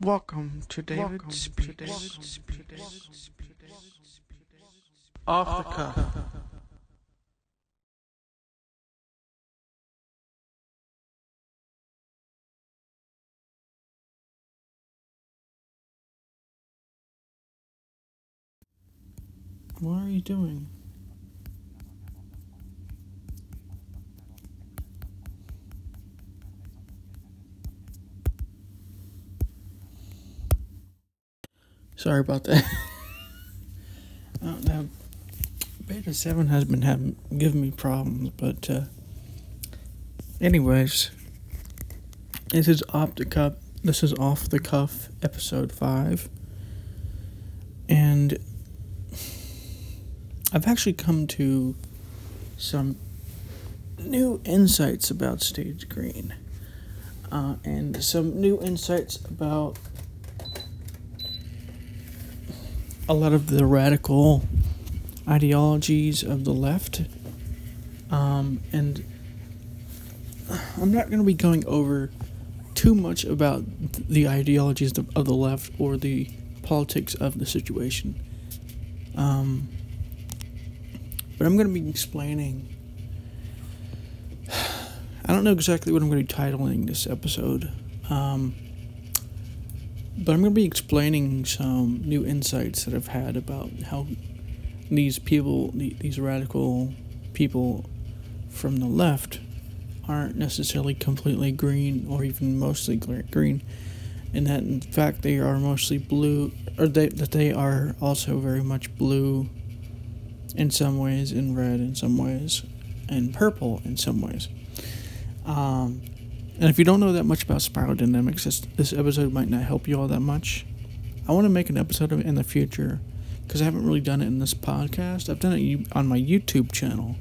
Welcome to David Speaks. Off the cuff. What are you doing? Sorry about that. Know. Beta 7 has been having giving me problems, but uh, anyways, this is off the cuff. This is off the cuff episode 5. And I've actually come to some new insights about stage green. Uh, and some new insights about a lot of the radical ideologies of the left. Um, and I'm not going to be going over too much about the ideologies of the left or the politics of the situation. Um, but I'm going to be explaining. I don't know exactly what I'm going to be titling this episode. Um, but I'm going to be explaining some new insights that I've had about how these people, these radical people from the left, aren't necessarily completely green or even mostly green, and that in fact they are mostly blue, or they, that they are also very much blue in some ways, and red in some ways, and purple in some ways. Um, and if you don't know that much about spiral dynamics, this, this episode might not help you all that much. I want to make an episode of it in the future because I haven't really done it in this podcast. I've done it on my YouTube channel,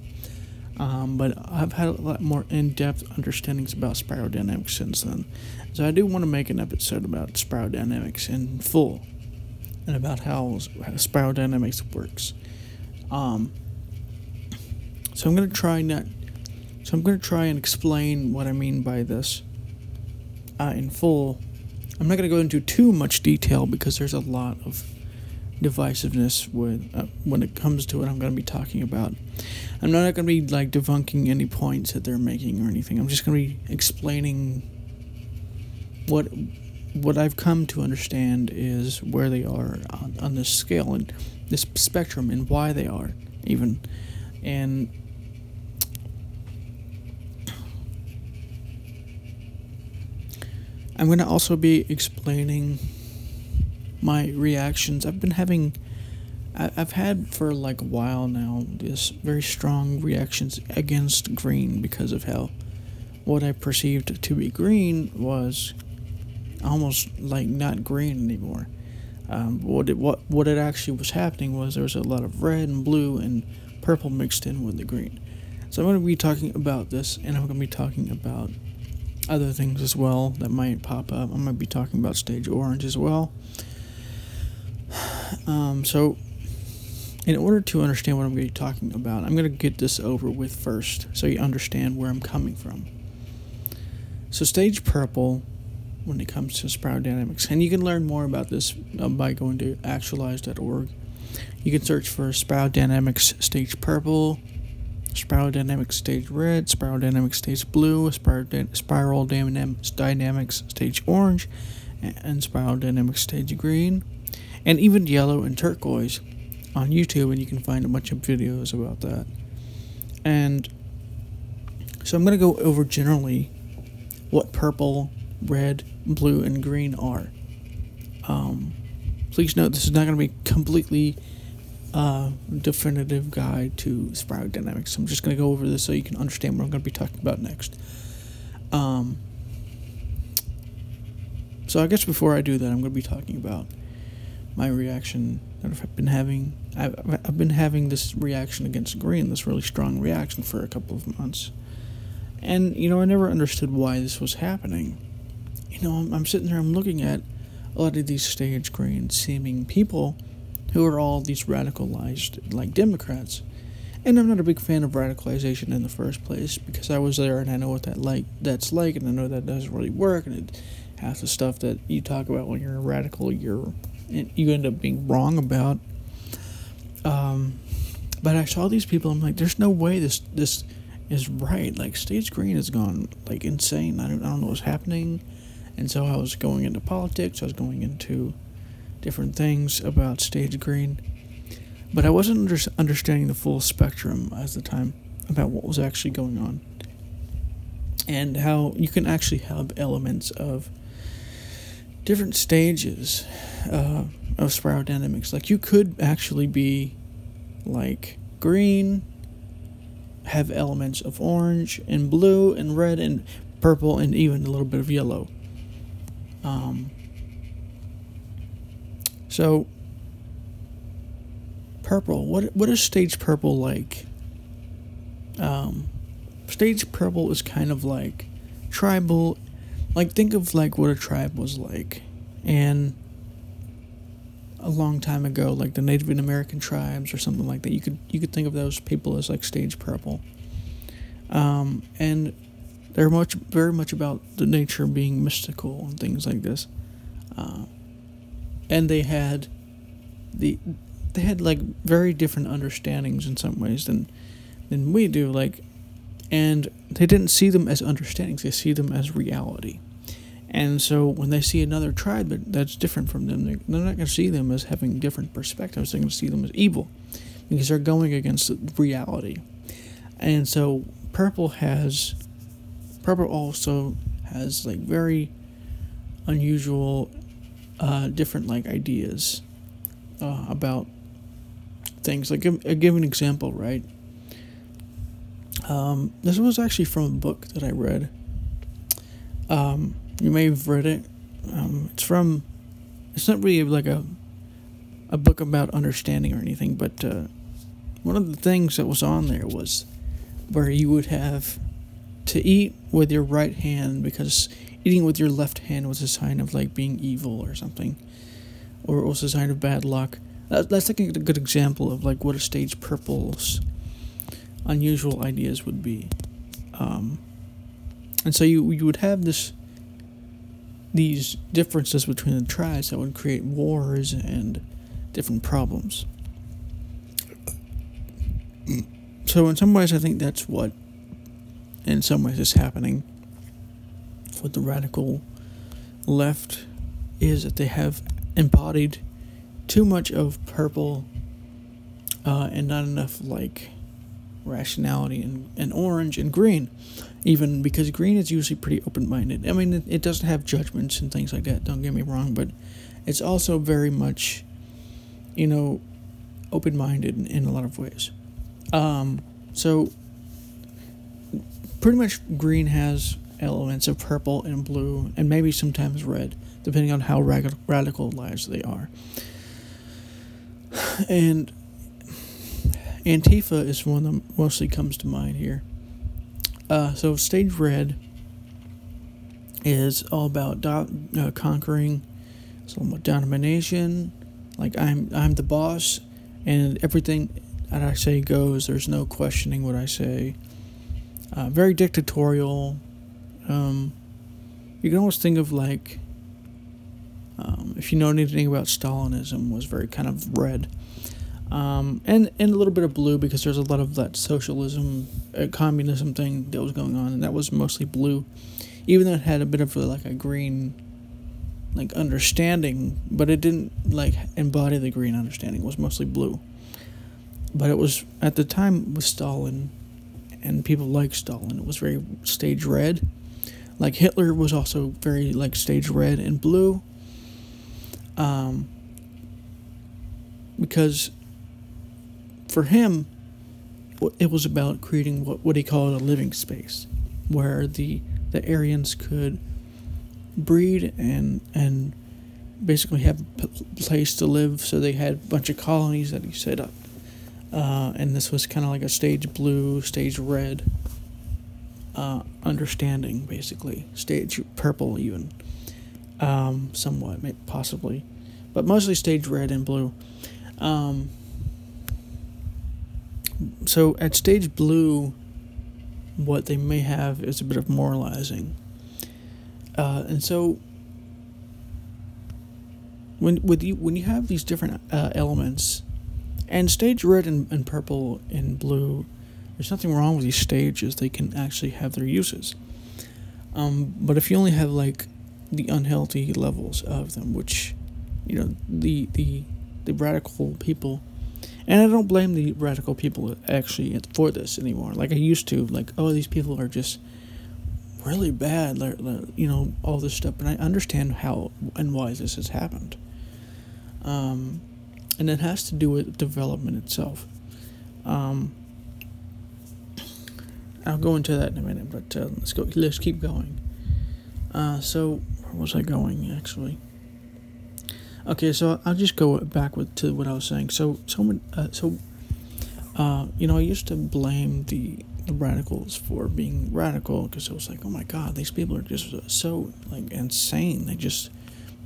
um, but I've had a lot more in depth understandings about spiral dynamics since then. So I do want to make an episode about spiral dynamics in full and about how, how spiral dynamics works. Um, so I'm going to try not so I'm going to try and explain what I mean by this uh, in full. I'm not going to go into too much detail because there's a lot of divisiveness with uh, when it comes to what I'm going to be talking about. I'm not going to be like debunking any points that they're making or anything. I'm just going to be explaining what what I've come to understand is where they are on, on this scale and this spectrum and why they are even and I'm going to also be explaining my reactions. I've been having, I've had for like a while now, this very strong reactions against green because of how what I perceived to be green was almost like not green anymore. Um, what it what what it actually was happening was there was a lot of red and blue and purple mixed in with the green. So I'm going to be talking about this, and I'm going to be talking about other things as well that might pop up. I'm going to be talking about stage orange as well. Um, so, in order to understand what I'm going to be talking about, I'm going to get this over with first so you understand where I'm coming from. So, stage purple, when it comes to spiral dynamics, and you can learn more about this uh, by going to actualize.org. You can search for spiral dynamics stage purple Spiral Dynamics Stage Red, Spiral Dynamics Stage Blue, Spiral, Spiral Dynamics Stage Orange, and Spiral Dynamics Stage Green, and even Yellow and Turquoise on YouTube, and you can find a bunch of videos about that. And so I'm going to go over generally what purple, red, blue, and green are. Um, please note this is not going to be completely uh, definitive guide to spiral dynamics. I'm just going to go over this so you can understand what I'm going to be talking about next. Um, so I guess before I do that, I'm going to be talking about my reaction that I've been having. I've, I've been having this reaction against green, this really strong reaction for a couple of months. And, you know, I never understood why this was happening. You know, I'm, I'm sitting there, I'm looking at a lot of these stage green seeming people who are all these radicalized like Democrats. And I'm not a big fan of radicalization in the first place because I was there and I know what that like that's like and I know that doesn't really work and it half the stuff that you talk about when you're a radical, you're you end up being wrong about. Um, but I saw these people. I'm like, there's no way this this is right. Like stage green has gone like insane. I don't I don't know what's happening, and so I was going into politics. I was going into different things about stage green, but I wasn't under, understanding the full spectrum at the time about what was actually going on, and how you can actually have elements of different stages uh, of spiral dynamics. Like you could actually be like green, have elements of orange and blue and red and purple and even a little bit of yellow. Um, so purple. What what is stage purple like? Um, stage purple is kind of like tribal. Like think of like what a tribe was like, and a long time ago, like the Native American tribes or something like that. You could you could think of those people as like stage purple, um, and they're much very much about the nature being mystical and things like this, uh, and they had the they had like very different understandings in some ways than than we do like and they didn't see them as understandings they see them as reality and so when they see another tribe that's different from them, they're, not going to see them as having different perspectives. They're going to see them as evil because they're going against reality. And so purple has, purple also has like very unusual, uh, different like ideas uh, about things. Like, give, uh, give an example, right? Um, this was actually from a book that I read. Um, you may have read it. Um, it's from. It's not really like a a book about understanding or anything, but uh, one of the things that was on there was where you would have to eat with your right hand because eating with your left hand was a sign of like being evil or something, or it was a sign of bad luck. That, that's like a good example of like what a stage purple's unusual ideas would be. Um, and so you you would have this these differences between the tribes that would create wars and different problems. So, in some ways, I think that's what, in some ways, is happening with the radical left is that they have embodied too much of purple uh, and not enough like rationality and, and orange and green even because green is usually pretty open minded. I mean, it, it doesn't have judgments and things like that, don't get me wrong, but it's also very much, you know, open minded in, in, a lot of ways. Um, so, pretty much green has elements of purple and blue, and maybe sometimes red, depending on how radical, radicalized they are. And Antifa is one that mostly comes to mind here. Uh, so stage red is all about do- uh, conquering, some domination. Like I'm, I'm the boss, and everything that I say goes. There's no questioning what I say. Uh, very dictatorial. Um, you can almost think of like, um, if you know anything about Stalinism, was very kind of red um, and and a little bit of blue because there's a lot of that socialism, uh, communism thing that was going on, and that was mostly blue, even though it had a bit of a, like a green, like understanding, but it didn't like embody the green understanding. It was mostly blue. But it was at the time with Stalin, and people like Stalin. It was very stage red. Like Hitler was also very like stage red and blue. Um, because for him, it was about creating what, what he called a living space, where the the Aryans could breed and and basically have a place to live. So they had a bunch of colonies that he set up, uh, and this was kind of like a stage blue, stage red uh, understanding, basically stage purple even, um, somewhat possibly, but mostly stage red and blue. Um, so at stage blue, what they may have is a bit of moralizing. Uh, and so when with you when you have these different uh, elements, and stage red and, and purple and blue, there's nothing wrong with these stages. They can actually have their uses. Um, but if you only have like the unhealthy levels of them, which, you know, the the the radical people, and I don't blame the radical people actually for this anymore. Like I used to, like oh these people are just really bad, you know, all this stuff. But I understand how and why this has happened. Um, and it has to do with development itself. Um, I'll go into that in a minute, but uh, let's go. Let's keep going. Uh, so where was I going actually? Okay, so I'll just go back with, to what I was saying. So, so, uh, so, uh, you know, I used to blame the, the radicals for being radical because I was like, oh my god, these people are just so like insane. They just,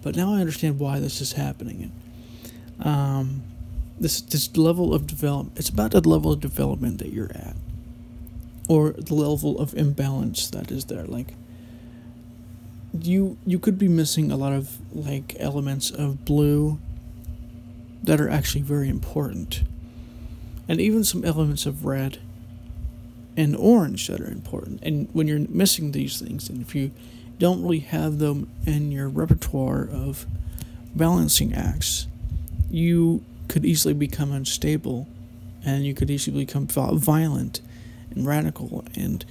but now I understand why this is happening. Um, this this level of development. It's about the level of development that you're at, or the level of imbalance that is there. Like you you could be missing a lot of like elements of blue that are actually very important and even some elements of red and orange that are important and when you're missing these things and if you don't really have them in your repertoire of balancing acts you could easily become unstable and you could easily become violent and radical and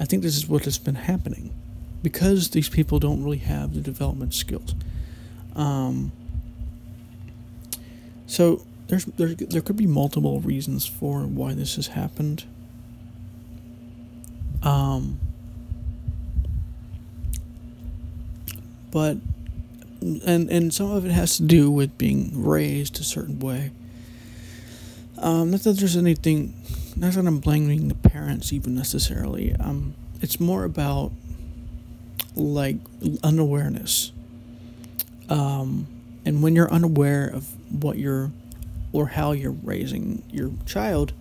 i think this is what has been happening because these people don't really have the development skills. Um, so there's there, there could be multiple reasons for why this has happened. Um, but and and some of it has to do with being raised a certain way. Um, not that there's anything, not that I'm blaming the parents even necessarily. Um, it's more about like unawareness. Um, and when you're unaware of what you're or how you're raising your child,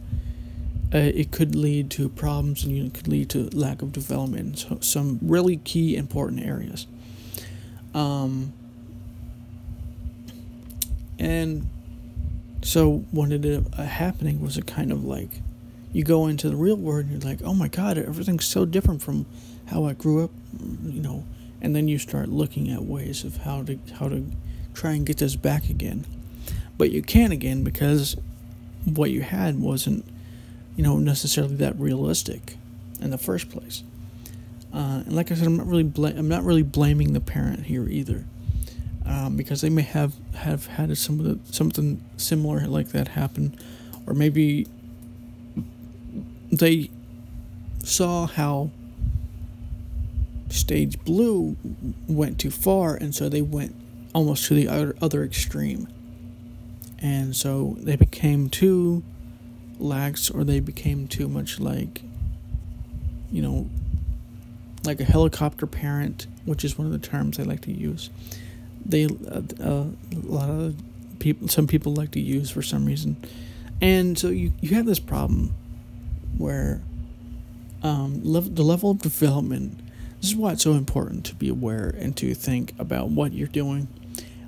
uh, it could lead to problems and it could lead to lack of development in some really key important areas. Um, and so what ended up happening was a kind of like you go into the real world and you're like, oh my God, everything's so different from how I grew up, you know, and then you start looking at ways of how to how to try and get this back again. But you can't again because what you had wasn't, you know, necessarily that realistic in the first place. Uh, and like I said, I'm not really bla- I'm not really blaming the parent here either, um, because they may have have had some of the, something similar like that happen, or maybe they saw how stage blue went too far, and so they went almost to the other, extreme. And so they became too lax, or they became too much like, you know, like a helicopter parent, which is one of the terms I like to use. They, uh, uh, a lot of people, some people like to use for some reason. And so you, you have this problem where um, the level of development this is why it's so important to be aware and to think about what you're doing,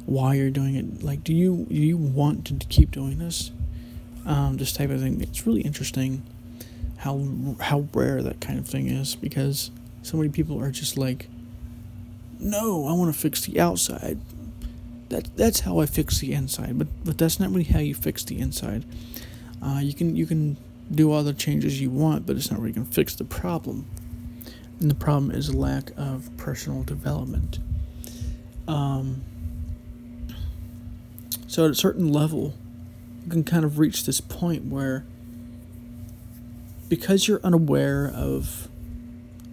why you're doing it. Like, do you do you want to keep doing this? Um, this type of thing. It's really interesting how how rare that kind of thing is because so many people are just like, no, I want to fix the outside. That that's how I fix the inside, but but that's not really how you fix the inside. Uh, you can you can do all the changes you want, but it's not really going to fix the problem. And the problem is a lack of personal development. Um, so at a certain level, you can kind of reach this point where, because you're unaware of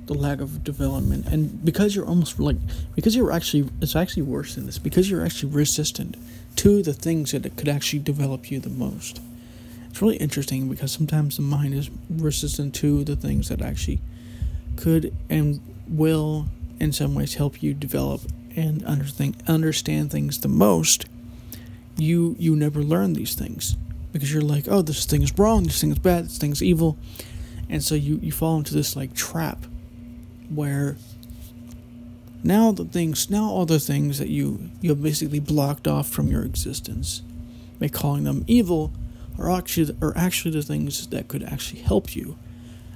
the lack of development, and because you're almost like, because you're actually, it's actually worse than this, because you're actually resistant to the things that could actually develop you the most. It's really interesting because sometimes the mind is resistant to the things that actually could and will in some ways help you develop and understand understand things the most. You you never learn these things because you're like oh this thing is wrong this thing is bad this thing is evil. And so you you fall into this like trap where now the things, now all the things that you you have basically blocked off from your existence by calling them evil are actually are actually the things that could actually help you.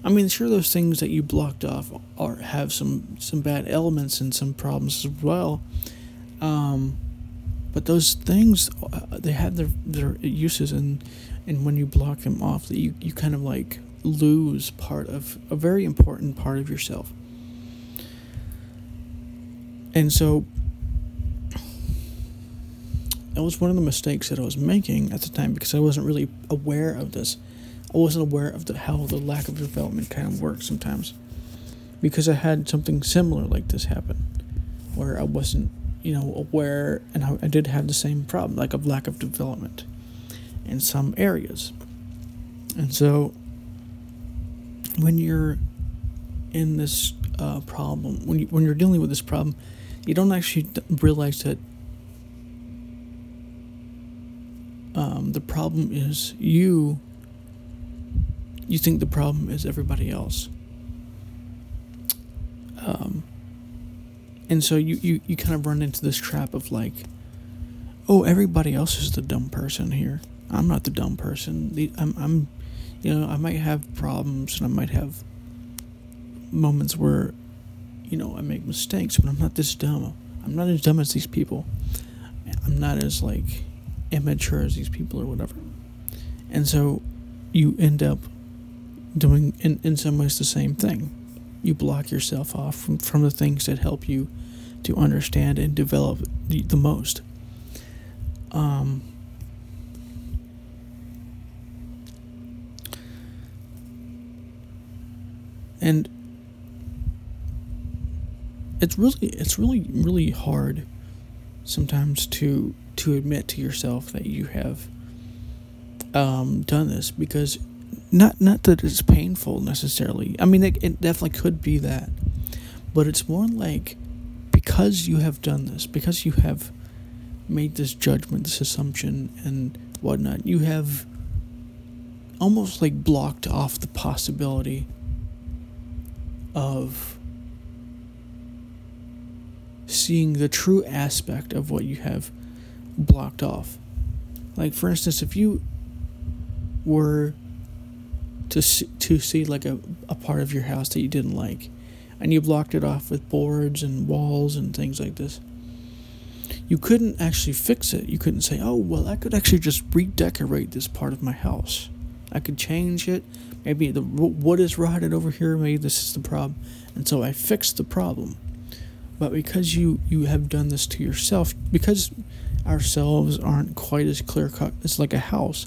I mean, sure, those things that you blocked off are have some some bad elements and some problems as well. Um, but those things, uh, they have their their uses, and and when you block them off, you you kind of like lose part of a very important part of yourself. And so that was one of the mistakes that I was making at the time because I wasn't really aware of this. I wasn't aware of the, how the lack of development kind of works sometimes. Because I had something similar like this happen where I wasn't, you know, aware and I, did have the same problem, like a lack of development in some areas. And so when you're in this uh, problem, when you when you're dealing with this problem, you don't actually realize that um, the problem is you. You think the problem is everybody else. Um, and so you, you, you kind of run into this trap of like, oh, everybody else is the dumb person here. I'm not the dumb person. The, I'm, I'm, you know, I might have problems and I might have moments where, you know, I make mistakes, but I'm not this dumb. I'm not as dumb as these people. I'm not as like immature as these people or whatever. And so you end up doing in, in some ways the same thing. You block yourself off from, from the things that help you to understand and develop the, the most. Um, and it's really it's really really hard sometimes to to admit to yourself that you have um, done this because not not that it's painful necessarily. I mean, it, it definitely could be that, but it's more like because you have done this, because you have made this judgment, this assumption, and whatnot, you have almost like blocked off the possibility of seeing the true aspect of what you have blocked off. Like for instance, if you were to see, to see like a, a part of your house that you didn't like and you blocked it off with boards and walls and things like this you couldn't actually fix it. You couldn't say oh well i could actually just redecorate this part of my house. I could change it. Maybe the wood is rotted over here. Maybe this is the problem. And so i fixed the problem. But because you you have done this to yourself because ourselves aren't quite as clear cut. As like a house.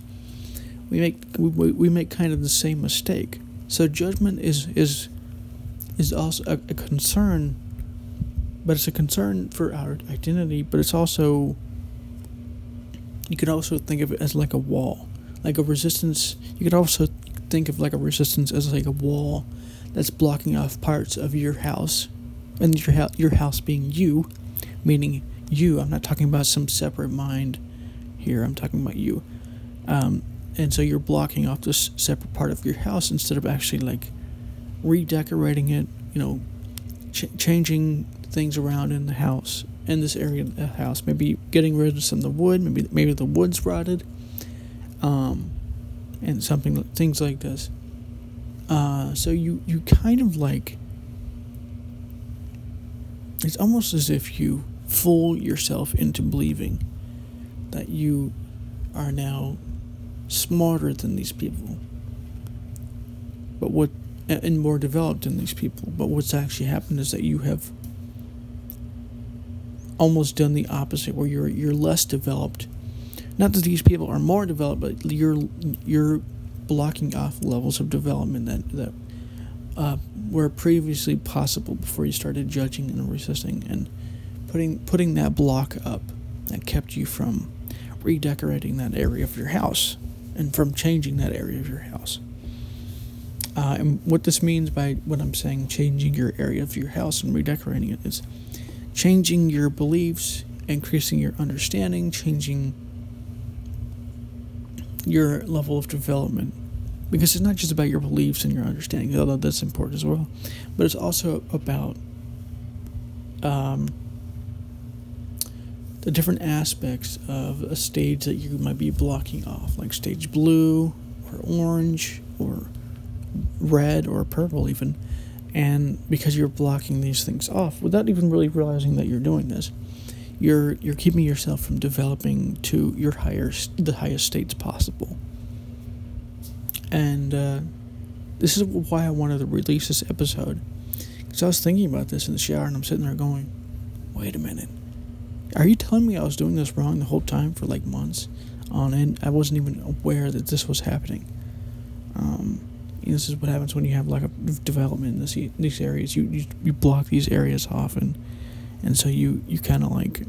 We make we, we make kind of the same mistake. So judgment is is is also a, a concern but it's a concern for our identity but it's also you could also think of it as like a wall like a resistance. You could also think of like a resistance as like a wall that's blocking off parts of your house and your, your house being you, meaning you. I'm not talking about some separate mind here. I'm talking about you. Um, and so you're blocking off this separate part of your house instead of actually like redecorating it. You know, ch- changing things around in the house in this area of the house. Maybe getting rid of some of the wood. Maybe maybe the wood's rotted. Um, and something things like this. Uh, so you you kind of like it's almost as if you fool yourself into believing that you are now smarter than these people but what and more developed than these people. But what's actually happened is that you have almost done the opposite where you're you're less developed. Not that these people are more developed but you're you're blocking off levels of development that that uh, were previously possible before you started judging and resisting. And putting putting that block up that kept you from redecorating that area of your house and from changing that area of your house. Uh, and what this means by what I'm saying, changing your area of your house and redecorating it, is changing your beliefs, increasing your understanding, changing your level of development because it's not just about your beliefs and your understanding, although that's important as well, but it's also about um, the different aspects of a stage that you might be blocking off, like stage blue or orange or red or purple, even. And because you're blocking these things off without even really realizing that you're doing this, you're you're keeping yourself from developing to your higher the highest states possible. And uh, this is why I wanted to release this episode, because I was thinking about this in the shower, and I'm sitting there going, "Wait a minute, are you telling me I was doing this wrong the whole time for like months on end? I wasn't even aware that this was happening." Um, this is what happens when you have like a development in this, these areas. You, you you block these areas off, and and so you you kind of like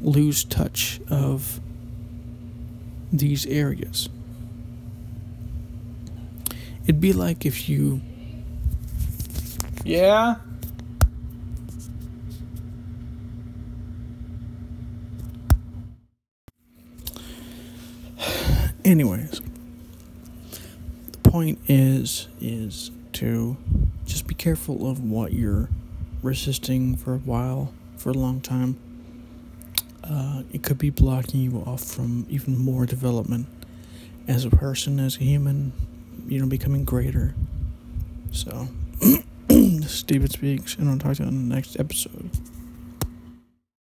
lose touch of these areas. It'd be like if you. Yeah? Anyways, the point is is to just be careful of what you're resisting for a while, for a long time. Uh, it could be blocking you off from even more development as a person, as a human, you know, becoming greater. So, David Speaks, and I'll talk to you on the next episode.